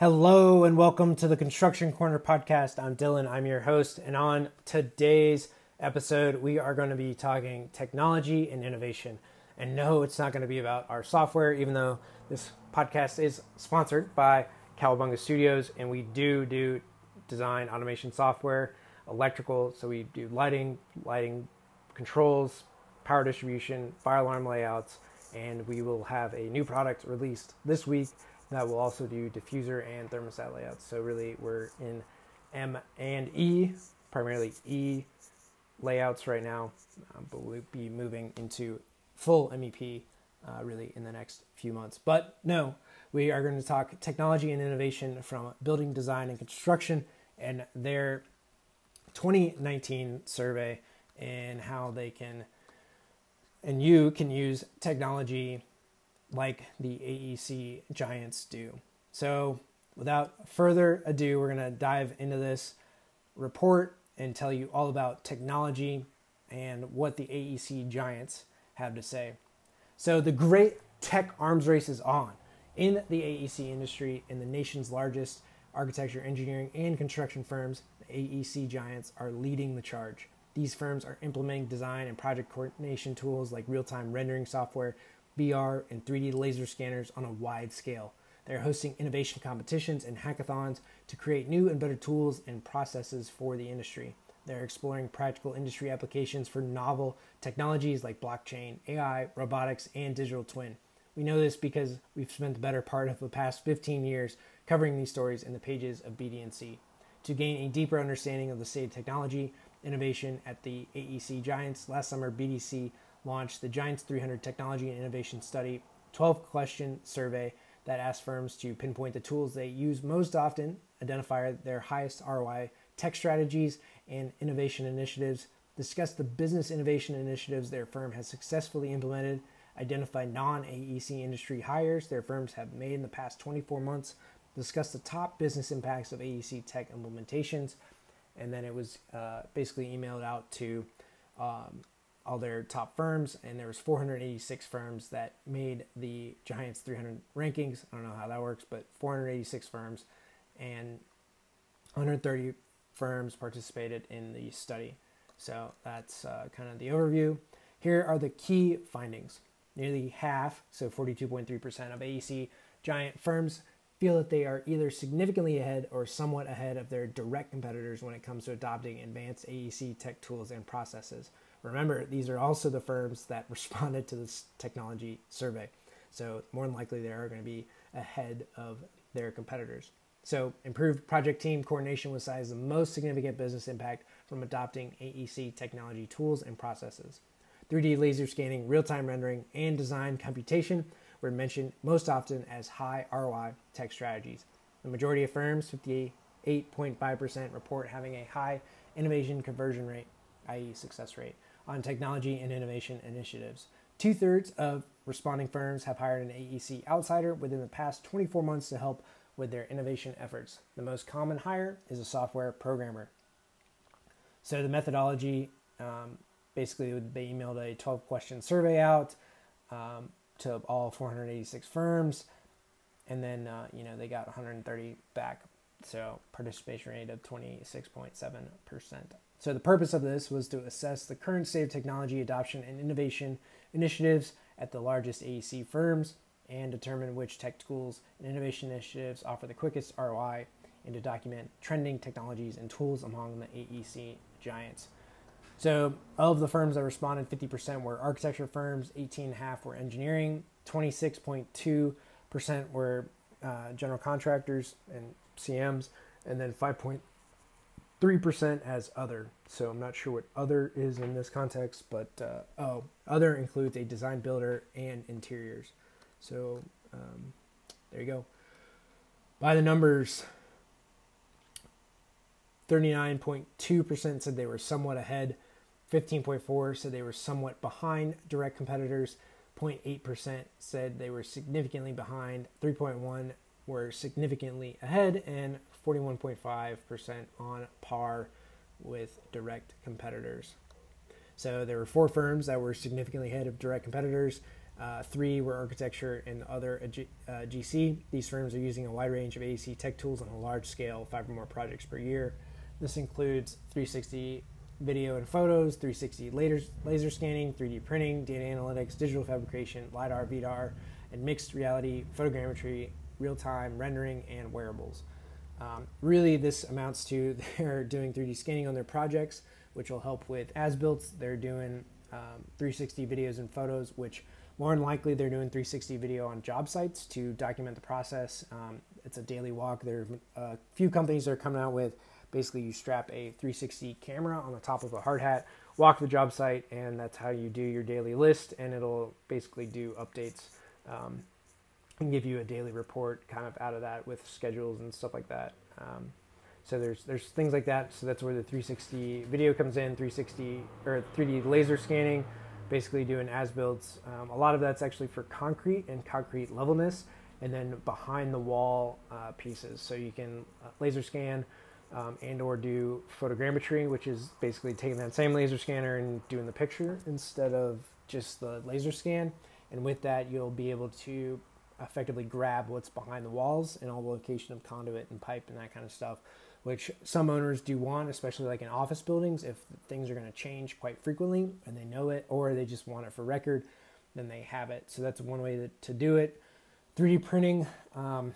Hello and welcome to the Construction Corner podcast. I'm Dillon, I'm your host, and on today's episode, we are going to be talking technology and innovation. And no, it's not going to be about our software, even though this podcast is sponsored by Kowabunga Studios, and we do do design automation software, electrical, so we do lighting, lighting controls, power distribution, fire alarm layouts, and we will have a new product released this week that will also do diffuser and thermostat layouts. So really, we're in M and E, primarily E layouts right now, um, but we'll be moving into full MEP uh, really in the next few months. But no, we are going to talk technology and innovation from building design and construction and their 2019 survey and how they can and you can use technology like the AEC giants do. So, without further ado, we're going to dive into this report and tell you all about technology and what the AEC giants have to say. So, the great tech arms race is on in the AEC industry, in the nation's largest architecture, engineering, and construction firms. The AEC giants are leading the charge. These firms are implementing design and project coordination tools like real time rendering software, VR, and 3D laser scanners on a wide scale. They're hosting innovation competitions and hackathons to create new and better tools and processes for the industry. They're exploring practical industry applications for novel technologies like blockchain, AI, robotics, and digital twin. We know this because we've spent the better part of the past 15 years covering these stories in the pages of BD&C. To gain a deeper understanding of the state of technology innovation at the AEC Giants, last summer BDC launched the Giants 300 Technology and Innovation Study 12 question survey that asks firms to pinpoint the tools they use most often, identify their highest ROI tech strategies and innovation initiatives, discuss the business innovation initiatives their firm has successfully implemented, identify non AEC industry hires their firms have made in the past 24 months, discuss the top business impacts of AEC tech implementations, and then it was uh, basically emailed out to um, all their top firms, and there was 486 firms that made the Giants 300 rankings. I don't know how that works, but 486 firms, and 130 firms participated in the study. So that's uh, kind of the overview. Here are the key findings. Nearly half, so 42.3% of AEC giant firms feel that they are either significantly ahead or somewhat ahead of their direct competitors when it comes to adopting advanced AEC tech tools and processes. Remember, these are also the firms that responded to this technology survey. So, more than likely, they are going to be ahead of their competitors. So, improved project team coordination was cited as the most significant business impact from adopting AEC technology tools and processes. 3D laser scanning, real time rendering, and design computation were mentioned most often as high ROI tech strategies. The majority of firms, 58.5%, report having a high innovation conversion rate, i.e., success rate, on technology and innovation initiatives. Two thirds of responding firms have hired an AEC outsider within the past 24 months to help with their innovation efforts. The most common hire is a software programmer. So the methodology um, basically they emailed a 12 question survey out um, to all 486 firms, and then uh, you know they got 130 back. So participation rate of 26.7 percent. So, the purpose of this was to assess the current state of technology adoption and innovation initiatives at the largest AEC firms and determine which tech tools and innovation initiatives offer the quickest ROI and to document trending technologies and tools among the AEC giants. So, of the firms that responded, 50% were architecture firms, 18.5 were engineering, 26.2% were uh, general contractors and CMs, and then 5. 3% as other. So I'm not sure what other is in this context, but uh, oh, other includes a design builder and interiors. So um, there you go. By the numbers, 39.2% said they were somewhat ahead, 15.4 said they were somewhat behind direct competitors, 0.8% said they were significantly behind, 3.1 were significantly ahead, and 41.5% on par with direct competitors. So there were four firms that were significantly ahead of direct competitors. Uh, three were architecture and other uh, GC. These firms are using a wide range of AEC tech tools on a large scale, five or more projects per year. This includes 360 video and photos, 360 laser, laser scanning, 3D printing, data analytics, digital fabrication, LiDAR, VDAR, and mixed reality, photogrammetry, real time rendering, and wearables. Um, really, this amounts to they're doing 3D scanning on their projects, which will help with as builds. They're doing um, 360 videos and photos, which more than likely they're doing 360 video on job sites to document the process. Um, it's a daily walk. There are a few companies that are coming out with basically you strap a 360 camera on the top of a hard hat, walk the job site, and that's how you do your daily list. And it'll basically do updates um, and give you a daily report kind of out of that with schedules and stuff like that. Um, so there's there's things like that. So that's where the 360 video comes in, 360 or 3D laser scanning, basically doing as builds. Um, a lot of that's actually for concrete and concrete levelness, and then behind the wall uh, pieces. So you can uh, laser scan um, and or do photogrammetry, which is basically taking that same laser scanner and doing the picture instead of just the laser scan. And with that, you'll be able to effectively grab what's behind the walls and all the location of conduit and pipe and that kind of stuff, which some owners do want, especially like in office buildings. If things are going to change quite frequently and they know it, or they just want it for record, then they have it. So that's one way to, to do it. 3D printing. Um,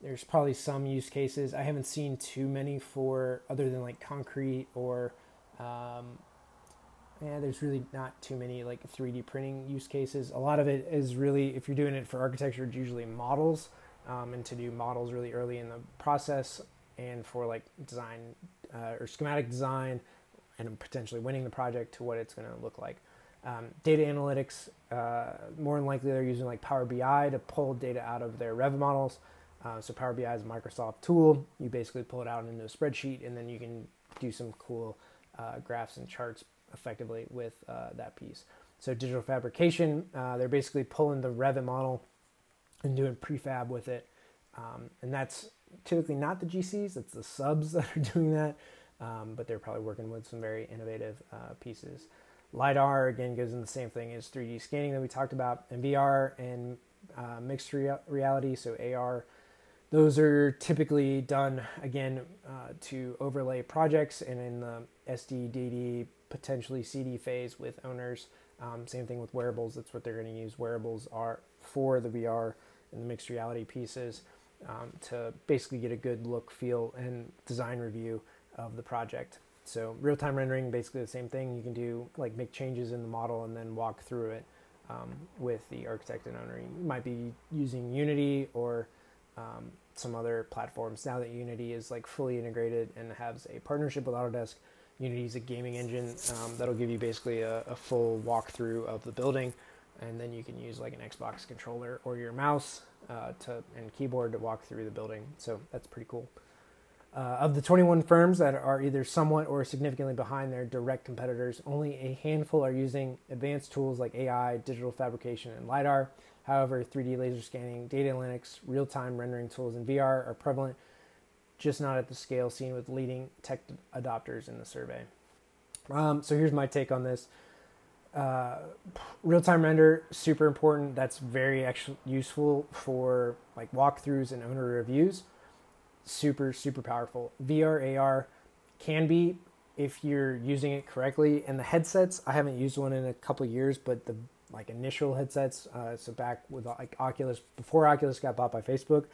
there's probably some use cases. I haven't seen too many for other than like concrete or um, yeah, there's really not too many like 3D printing use cases. A lot of it is really, if you're doing it for architecture, it's usually models, um, and to do models really early in the process, and for like design uh, or schematic design, and potentially winning the project to what it's going to look like. Um, data analytics, uh, more than likely they're using like Power BI to pull data out of their Revit models. Uh, so Power BI is a Microsoft tool. You basically pull it out into a spreadsheet, and then you can do some cool uh, graphs and charts effectively with uh, that piece. So digital fabrication, uh, they're basically pulling the Revit model and doing prefab with it, um, and that's typically not the GCs. It's the subs that are doing that, um, but they're probably working with some very innovative uh, pieces. LiDAR again goes in the same thing as 3D scanning that we talked about, and VR and uh, mixed rea- reality, so AR. Those are typically done again uh, to overlay projects, and in the SD, DD, potentially CD phase with owners. Um, same thing with wearables. That's what they're going to use. Wearables are for the VR and the mixed reality pieces um, to basically get a good look, feel, and design review of the project. So real time rendering, basically the same thing. You can do like make changes in the model and then walk through it um, with the architect and owner. You might be using Unity or um, some other platforms now that Unity is like fully integrated and has a partnership with Autodesk Unity is a gaming engine um, that'll give you basically a, a, full walkthrough of the building, and then you can use like an Xbox controller or your mouse uh, to and keyboard to walk through the building. So that's pretty cool. Uh, of the 21 firms that are either somewhat or significantly behind their direct competitors, only a handful are using advanced tools like AI, digital fabrication, and LiDAR. However, 3D laser scanning, data analytics, real time rendering tools, and VR are prevalent just not at the scale seen with leading tech adopters in the survey. Um, so here's my take on this. Uh, real-time render super important. That's very actually useful for like walkthroughs and owner reviews. Super super powerful. VR AR can be if you're using it correctly. And the headsets, I haven't used one in a couple years, but the like initial headsets, uh, so back with like Oculus before Oculus got bought by Facebook,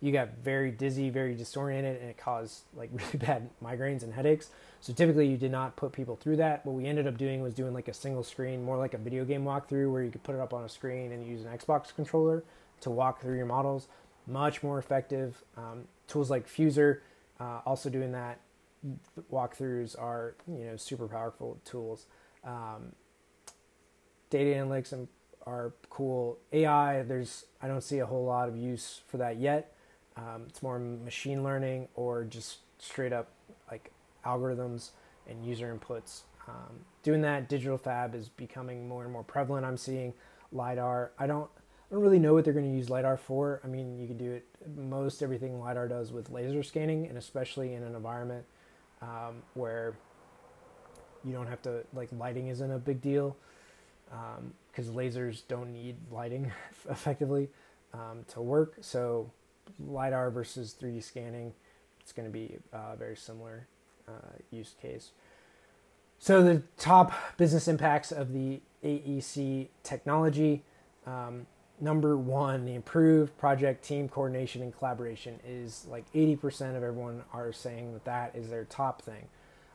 you got very dizzy, very disoriented, and it caused like really bad migraines and headaches. So typically, you did not put people through that. What we ended up doing was doing like a single screen, more like a video game walkthrough, where you could put it up on a screen and use an Xbox controller to walk through your models. Much more effective. Um, tools like Fuzor, uh, also doing that. Walkthroughs are you know super powerful tools. Um, data analytics are cool. AI, there's I don't see a whole lot of use for that yet. Um, it's more machine learning or just straight up like algorithms and user inputs. Um, doing that, digital fab is becoming more and more prevalent. I'm seeing lidar. I don't, I don't really know what they're going to use lidar for. I mean, you can do it most everything lidar does with laser scanning, and especially in an environment um, where you don't have to like lighting isn't a big deal. Um, because lasers don't need lighting effectively um, to work. So lidar versus 3D scanning, it's going to be a very similar uh, use case. So the top business impacts of the AEC technology. Um, number one, the improved project team coordination and collaboration is like 80% of everyone are saying that that is their top thing.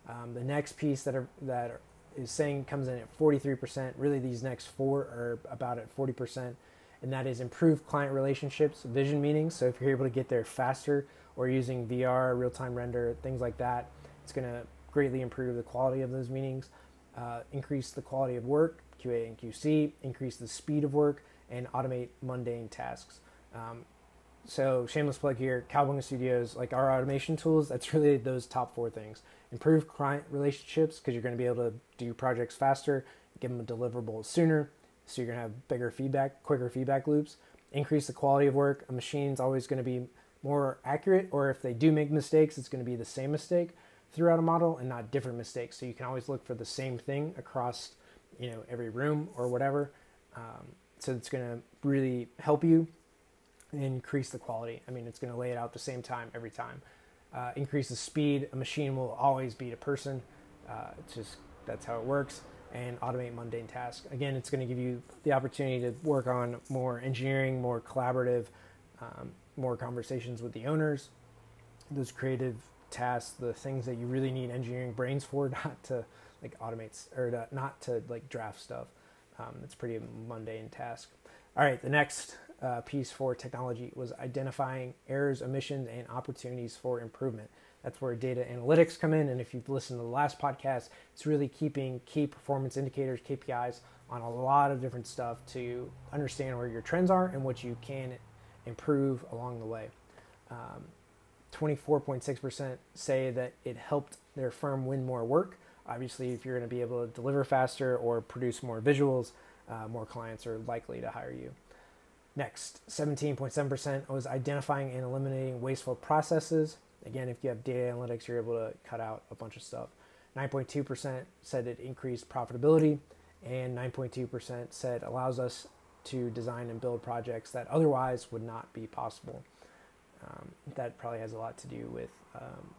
Um, the next piece that are, that is saying comes in at 43%. Really, these next four are about at 40%, and that is improve client relationships, vision meetings. So if you're able to get there faster or using VR, real time render, things like that, it's going to greatly improve the quality of those meetings, uh, increase the quality of work, QA and QC, increase the speed of work, and automate mundane tasks. Um, so shameless plug here, Kowabunga Studios, like our automation tools, that's really those top four things. Improve client relationships because you're going to be able to do projects faster, give them a deliverable sooner, so you're going to have bigger feedback, quicker feedback loops. Increase the quality of work. A machine's always going to be more accurate, or if they do make mistakes, it's going to be the same mistake throughout a model and not different mistakes. So you can always look for the same thing across, you know, every room or whatever. Um, so it's going to really help you increase the quality. I mean, it's going to lay it out the same time every time. Uh, increase the speed. A machine will always beat a person. Uh, it's just that's how it works. And automate mundane tasks. Again, it's going to give you the opportunity to work on more engineering, more collaborative, um, more conversations with the owners. Those creative tasks, the things that you really need engineering brains for, not to like automate or to, not to like draft stuff. Um, it's pretty mundane task. All right, the next uh, piece for technology was identifying errors, omissions, and opportunities for improvement. That's where data analytics come in. And if you've listened to the last podcast, it's really keeping key performance indicators, KPIs, on a lot of different stuff to understand where your trends are and what you can improve along the way. Um, 24.6% say that it helped their firm win more work. Obviously, if you're going to be able to deliver faster or produce more visuals, uh, more clients are likely to hire you. Next, 17.7% was identifying and eliminating wasteful processes. Again, if you have data analytics, you're able to cut out a bunch of stuff. 9.2% said it increased profitability, and 9.2% said allows us to design and build projects that otherwise would not be possible. Um, that probably has a lot to do with um,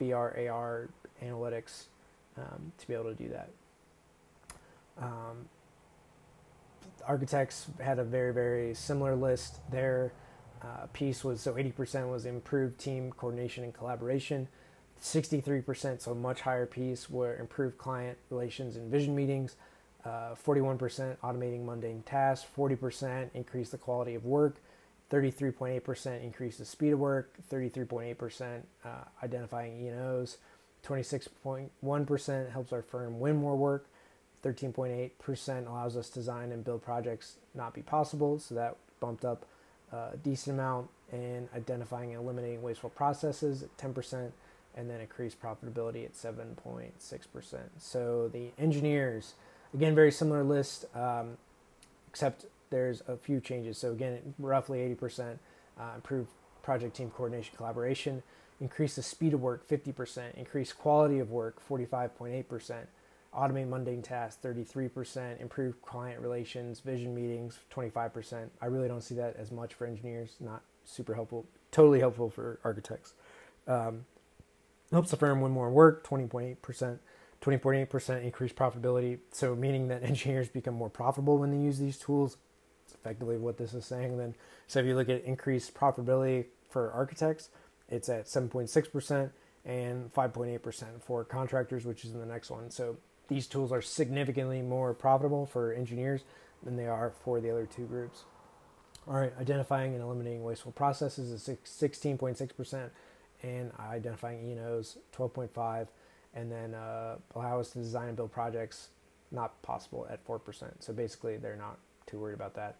VR, AR analytics um, to be able to do that. Um, architects had a very, very similar list. Their uh, piece was so 80% was improved team coordination and collaboration. 63%, so much higher piece, were improved client relations and vision meetings. Uh, 41% automating mundane tasks. 40% increase the quality of work. 33.8% increase the speed of work. 33.8% uh, identifying E&Os. 26.1% helps our firm win more work. 13.8% allows us to design and build projects not be possible, so that bumped up a decent amount. in identifying and eliminating wasteful processes at 10%, and then increased profitability at 7.6%. So the engineers, again, very similar list, um, except there's a few changes. So again, roughly 80% uh, improved project team coordination collaboration, increase the speed of work 50%, increase quality of work 45.8%, automate mundane tasks 33%, improve client relations, vision meetings 25%. I really don't see that as much for engineers, not super helpful, totally helpful for architects. Um, helps the firm win more work 20.8%. 20.8% increased profitability. So, meaning that engineers become more profitable when they use these tools. It's effectively what this is saying. Then, so if you look at increased profitability for architects, it's at 7.6% and 5.8% for contractors, which is in the next one. So, these tools are significantly more profitable for engineers than they are for the other two groups. All right, identifying and eliminating wasteful processes is 16.6%, and identifying E&Os 12.5, and then uh, allow us to design and build projects not possible at 4%. So basically, they're not too worried about that.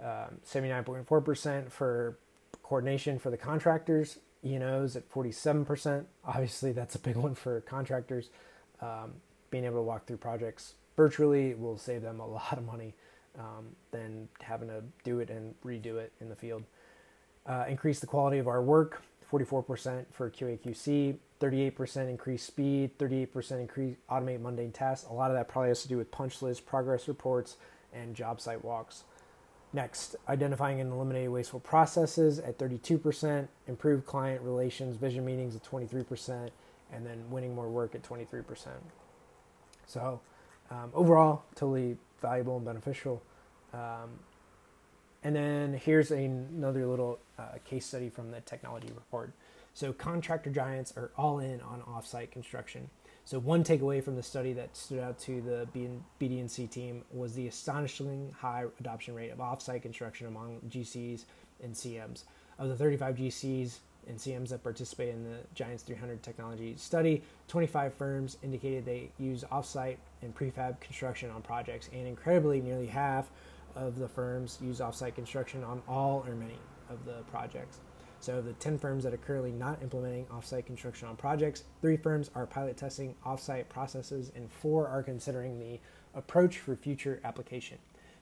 Um, 79.4% for coordination for the contractors, E&Os at 47%. Obviously, that's a big one for contractors. Um, being able to walk through projects virtually will save them a lot of money um, than having to do it and redo it in the field. Uh, increase the quality of our work, 44% for QAQC, 38% increased speed, 38% increase automate mundane tasks. A lot of that probably has to do with punch lists, progress reports, and job site walks. Next, identifying and eliminating wasteful processes at 32%, improved client relations, vision meetings at 23%, and then winning more work at 23%. So, um, overall, totally valuable and beneficial. Um, and then here's a, another little uh, case study from the technology report. So, contractor giants are all in on offsite construction. So, one takeaway from the study that stood out to the BD&C team was the astonishingly high adoption rate of offsite construction among GCs and CMs. Of the 35 GCs and CMs that participated in the Giants 300 technology study, 25 firms indicated they use offsite and prefab construction on projects, and incredibly, nearly half of the firms use offsite construction on all or many of the projects. So, of the 10 firms that are currently not implementing offsite construction on projects, three firms are pilot testing offsite processes, and four are considering the approach for future application.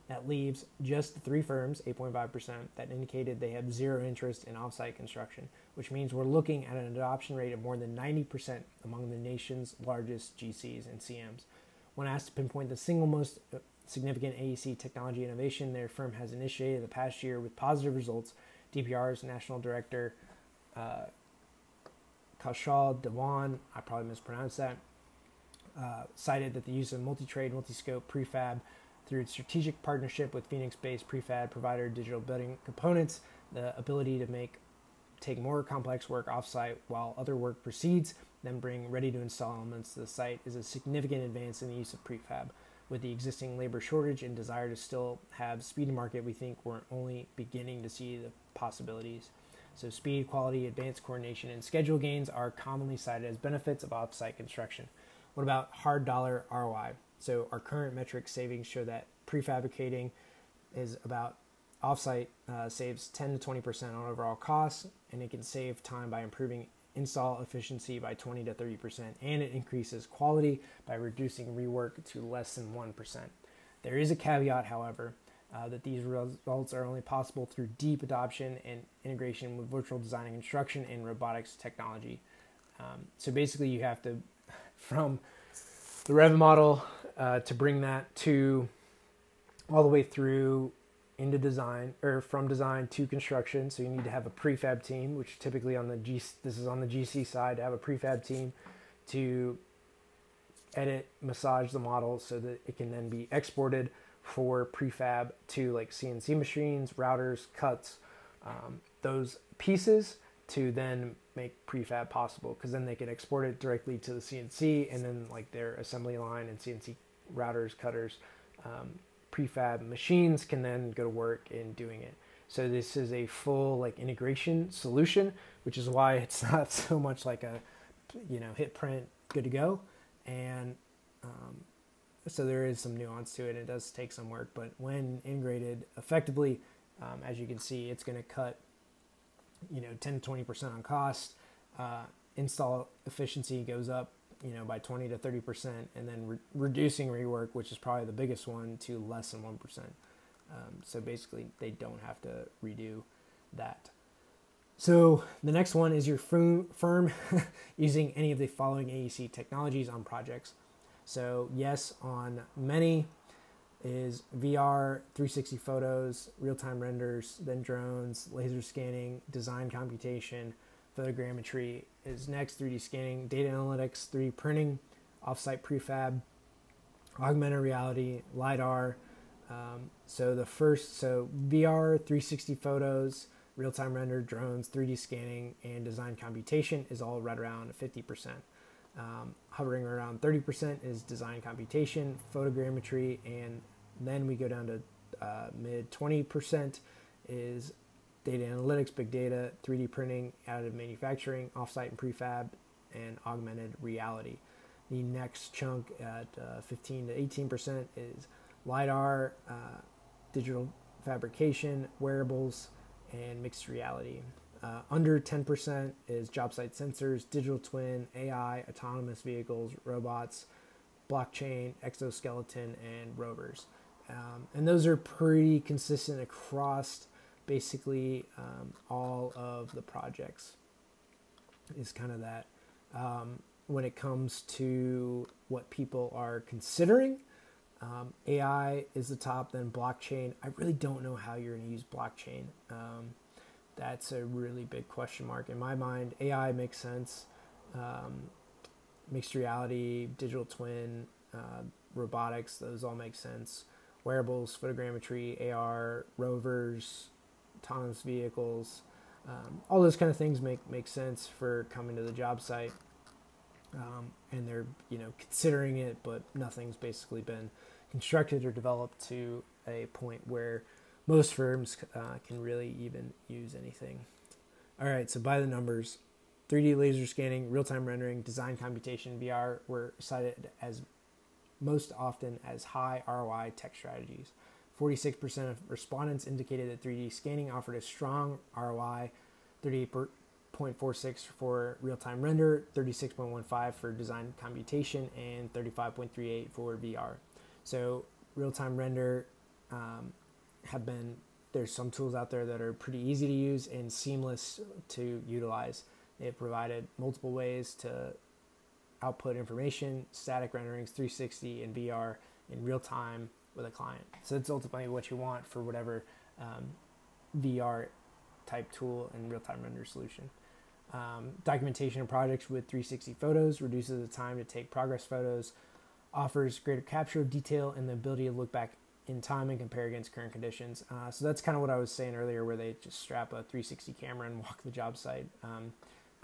That leaves just three firms, 8.5%, that indicated they have zero interest in offsite construction, which means we're looking at an adoption rate of more than 90% among the nation's largest GCs and CMs. When asked to pinpoint the single most uh, significant AEC technology innovation their firm has initiated in the past year with positive results. DPR's national director, uh, Kaushal I probably mispronounced that, uh, cited that the use of multi-trade, multi-scope prefab through strategic partnership with Phoenix-based prefab provider Digital Building Components, the ability to make take more complex work offsite while other work proceeds, then bring ready to install elements to the site is a significant advance in the use of prefab with the existing labor shortage and desire to still have speed to market, we think we're only beginning to see the possibilities. So, speed, quality, advanced coordination, and schedule gains are commonly cited as benefits of offsite construction. What about hard dollar ROI? So, our current metric savings show that prefabricating is about offsite uh, saves 10 to 20% on overall costs, and it can save time by improving install efficiency by 20 to 30%, and it increases quality by reducing rework to less than 1%. There is a caveat, however, uh, that these results are only possible through deep adoption and integration with virtual design and construction and robotics technology. Um, so basically, you have to, from the Revit model, uh, to bring that to all the way through into design or from design to construction. So you need to have a prefab team, which typically on the G this is on the GC side to have a prefab team to edit, massage the model so that it can then be exported for prefab to like CNC machines, routers, cuts, um, those pieces to then make prefab possible because then they can export it directly to the CNC and then like their assembly line and CNC routers, cutters um, prefab machines can then go to work in doing it. So this is a full like integration solution, which is why it's not so much like a you know hit print good to go, and um, so there is some nuance to it. It does take some work, but when integrated effectively, um, as you can see, it's going to cut you know 10 to 20 percent on cost. Uh, install efficiency goes up you know, by 20 to 30 percent, and then re- reducing rework, which is probably the biggest one, to less than one percent. Um, so basically, they don't have to redo that. So the next one is your firm, firm using any of the following AEC technologies on projects. So yes, on many is VR, 360 photos, real-time renders, then drones, laser scanning, design computation, photogrammetry is next 3D scanning, data analytics, 3D printing, offsite prefab, augmented reality, LiDAR. Um, so the first, so VR, 360 photos, real time render, drones, 3D scanning, and design computation is all right around 50%. Um, hovering around 30% is design computation, photogrammetry, and then we go down to uh, mid 20% is data analytics, big data, 3D printing, additive manufacturing, offsite and prefab, and augmented reality. The next chunk at uh, 15 to 18% is LiDAR, uh, digital fabrication, wearables, and mixed reality. Uh, under 10% is job site sensors, digital twin, AI, autonomous vehicles, robots, blockchain, exoskeleton, and rovers. Um, and those are pretty consistent across basically um, all of the projects. is kind of that. Um, when it comes to what people are considering, um, AI is the top, then blockchain. I really don't know how you're going to use blockchain. That's a really big question mark in my mind. AI makes sense. Um, mixed reality, digital twin, uh, robotics, those all make sense. Wearables, photogrammetry, AR, rovers, autonomous vehicles, um, all those kind of things make make sense for coming to the job site. Um, and they're you know considering it, but nothing's basically been constructed or developed to a point where most firms uh, can really even use anything. All right, so by the numbers, 3D laser scanning, real time rendering, design computation, VR were cited as most often as high ROI tech strategies. 46% of respondents indicated that 3D scanning offered a strong ROI, 38.46 for real time render, 36.15 for design computation, and 35.38 for VR. So, real time render um, have been, there's some tools out there that are pretty easy to use and seamless to utilize. They've provided multiple ways to output information, static renderings, 360, and VR in real time with a client. So it's ultimately what you want for whatever um, VR type tool and real time render solution. Um, documentation of projects with 360 photos reduces the time to take progress photos, offers greater capture of detail, and the ability to look back in time and compare against current conditions. Uh, so that's kind of what I was saying earlier, where they just strap a 360 camera and walk the job site. Um,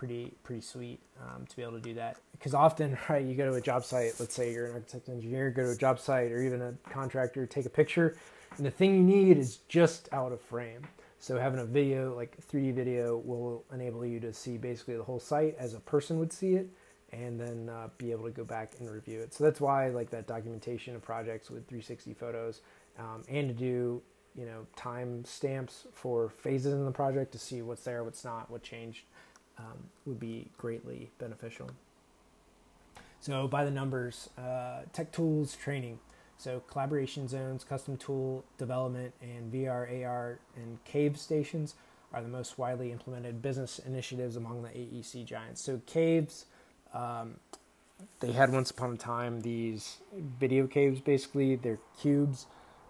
pretty pretty sweet um, to be able to do that because often right you go to a job site let's say you're an architect engineer go to a job site or even a contractor take a picture and the thing you need is just out of frame so having a video like 3d video will enable you to see basically the whole site as a person would see it and then uh, be able to go back and review it so that's why I like that documentation of projects with 360 photos um, and to do you know time stamps for phases in the project to see what's there what's not what changed um, would be greatly beneficial. So, by the numbers, uh, tech tools training. So, collaboration zones, custom tool development, and VR, AR, and cave stations are the most widely implemented business initiatives among the AEC giants. So, caves, um, they had once upon a time these video caves basically, they're cubes.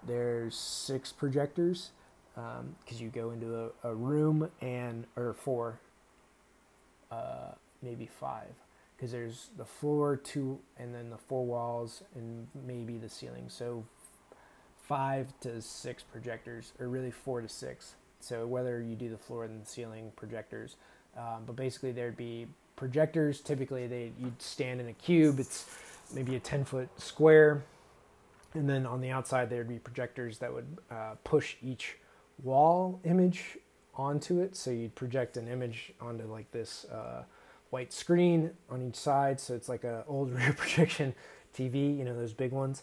There's six projectors because um, you go into a, a room and, or four, uh, maybe five. Because there's the floor two and then the four walls and maybe the ceiling. So five to six projectors or really four to six. So whether you do the floor and the ceiling projectors um, but basically there'd be projectors typically they you'd stand in a cube it's maybe a 10 foot square and then on the outside there'd be projectors that would uh, push each wall image onto it. So you'd project an image onto like this uh, white screen on each side. So it's like a old rear projection TV, you know, those big ones.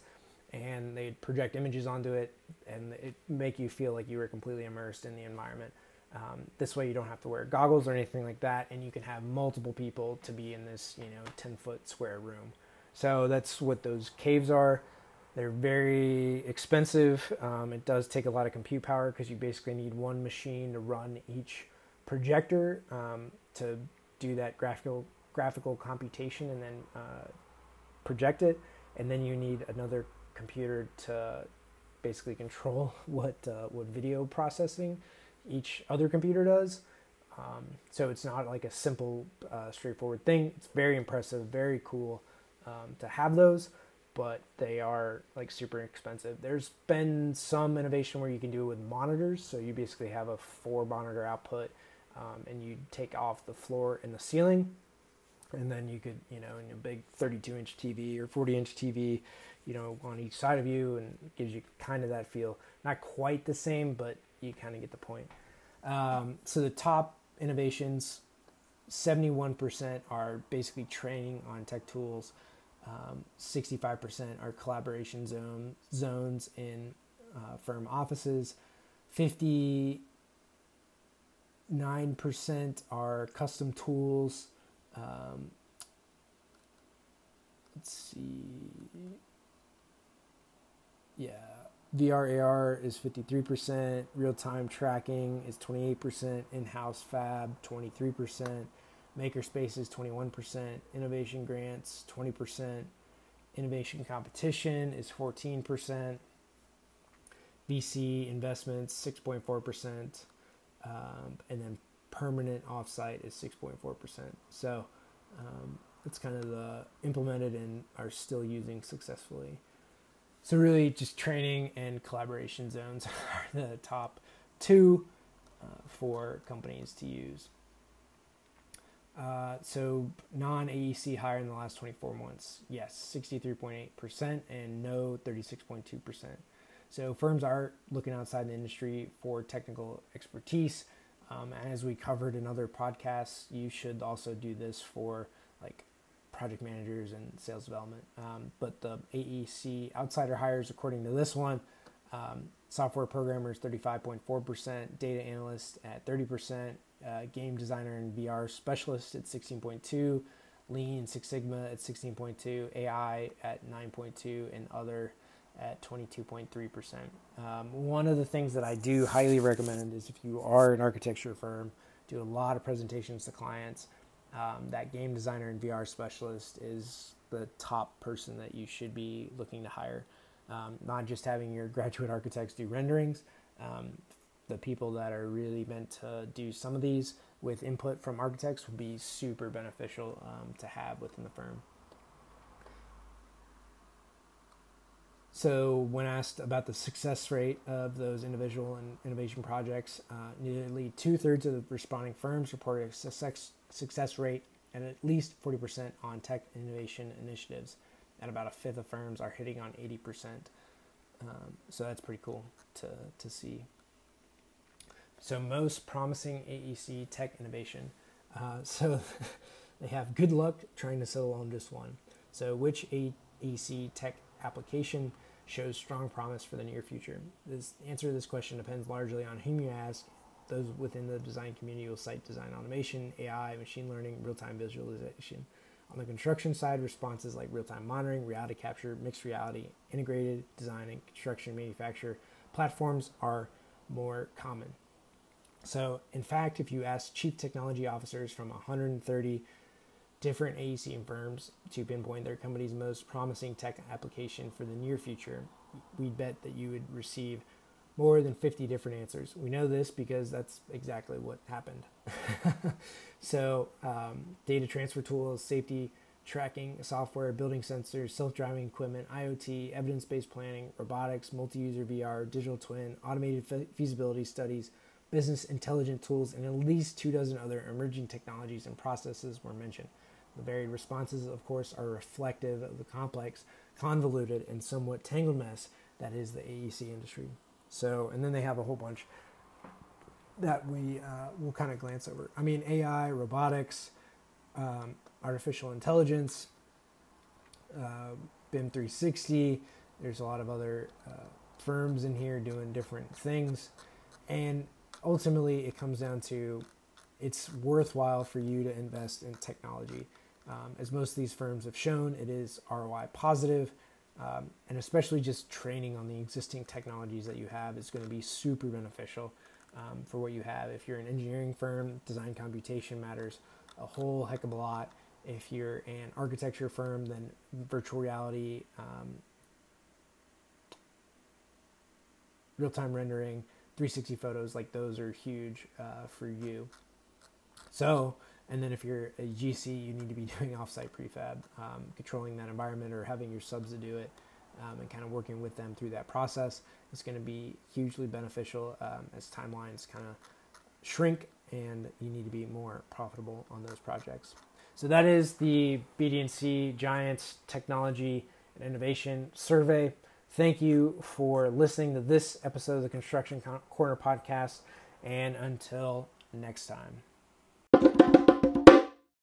And they'd project images onto it and it make you feel like you were completely immersed in the environment. Um, this way you don't have to wear goggles or anything like that, and you can have multiple people to be in this, you know, 10 foot square room. So that's what those caves are. They're very expensive. Um, it does take a lot of compute power because you basically need one machine to run each projector um, to do that graphical graphical computation and then uh, project it. And then you need another computer to basically control what uh, what video processing each other computer does. Um, so it's not like a simple, uh, straightforward thing. It's very impressive, very cool um, to have those but they are like super expensive. There's been some innovation where you can do it with monitors, so you basically have a four monitor output, um, and you take off the floor and the ceiling, and then you could, you know, in a big 32 inch TV or 40 inch TV, you know, on each side of you, and gives you kind of that feel. Not quite the same, but you kind of get the point. Um, so the top innovations, 71% are basically training on tech tools. Um, 65% are collaboration zone, zones in uh, firm offices. 59% are custom tools. Um, let's see. Yeah, VR AR is 53%, real time tracking is 28%, in house fab 23%, Makerspace is 21%, innovation grants 20%, innovation competition is 14%, VC investments 6.4%, um, and then permanent offsite is 6.4%. So um, it's kind of the implemented and are still using successfully. So really, just training and collaboration zones are the top two uh, for companies to use. Uh, so non AEC higher in the last 24 months, yes, 63.8%, and no 36.2%. So firms are looking outside the industry for technical expertise. Um, as we covered in other podcasts, you should also do this for like project managers and sales development. Um, but the AEC outsider hires, according to this one, um, software programmers 35.4%, data analyst at 30%, uh, game designer and VR specialist at 16.2, lean Six Sigma at 16.2, AI at 9.2, and other at 22.3%. Um, one of the things that I do highly recommend is if you are an architecture firm, do a lot of presentations to clients. Um, that game designer and VR specialist is the top person that you should be looking to hire. Um, not just having your graduate architects do renderings, um, the people that are really meant to do some of these with input from architects would be super beneficial um, to have within the firm. So, when asked about the success rate of those individual and innovation projects, uh, nearly two thirds of the responding firms reported a success, success rate and at least 40% on tech innovation initiatives, and about a fifth of firms are hitting on 80%. Um, so, that's pretty cool to, to see. So, most promising AEC tech innovation. Uh, so, they have good luck trying to settle on just one. So, which AEC tech application shows strong promise for the near future? This answer to this question depends largely on whom you ask. Those within the design community will cite design automation, AI, machine learning, real time visualization. On the construction side, responses like real time monitoring, reality capture, mixed reality, integrated design, and construction manufacture platforms are more common. So, in fact, if you ask chief technology officers from 130 different AEC firms to pinpoint their company's most promising tech application for the near future, we'd bet that you would receive more than 50 different answers. We know this because that's exactly what happened. so, um, data transfer tools, safety tracking software, building sensors, self driving equipment, IoT, evidence based planning, robotics, multi user VR, digital twin, automated fe- feasibility studies, business intelligence tools, and at least two dozen other emerging technologies and processes were mentioned. The varied responses, of course, are reflective of the complex, convoluted, and somewhat tangled mess that is the AEC industry. So, and then they have a whole bunch that we uh, will kind of glance over. I mean, AI, robotics, um, artificial intelligence, uh, BIM 360. There's a lot of other uh, firms in here doing different things. And ultimately, it comes down to it's worthwhile for you to invest in technology. Um, as most of these firms have shown, it is ROI positive, um, and especially just training on the existing technologies that you have is going to be super beneficial um, for what you have. If you're an engineering firm, design computation matters a whole heck of a lot. If you're an architecture firm, then virtual reality, um, real time rendering, 360 photos, like those are huge uh, for you. So, and then if you're a GC, you need to be doing offsite prefab, um, controlling that environment or having your subs to do it um, and kind of working with them through that process It's going to be hugely beneficial um, as timelines kind of shrink and you need to be more profitable on those projects. So that is the BD&C Giants Technology and Innovation Survey. Thank you for listening to this episode of the Construction Corner podcast, and until next time.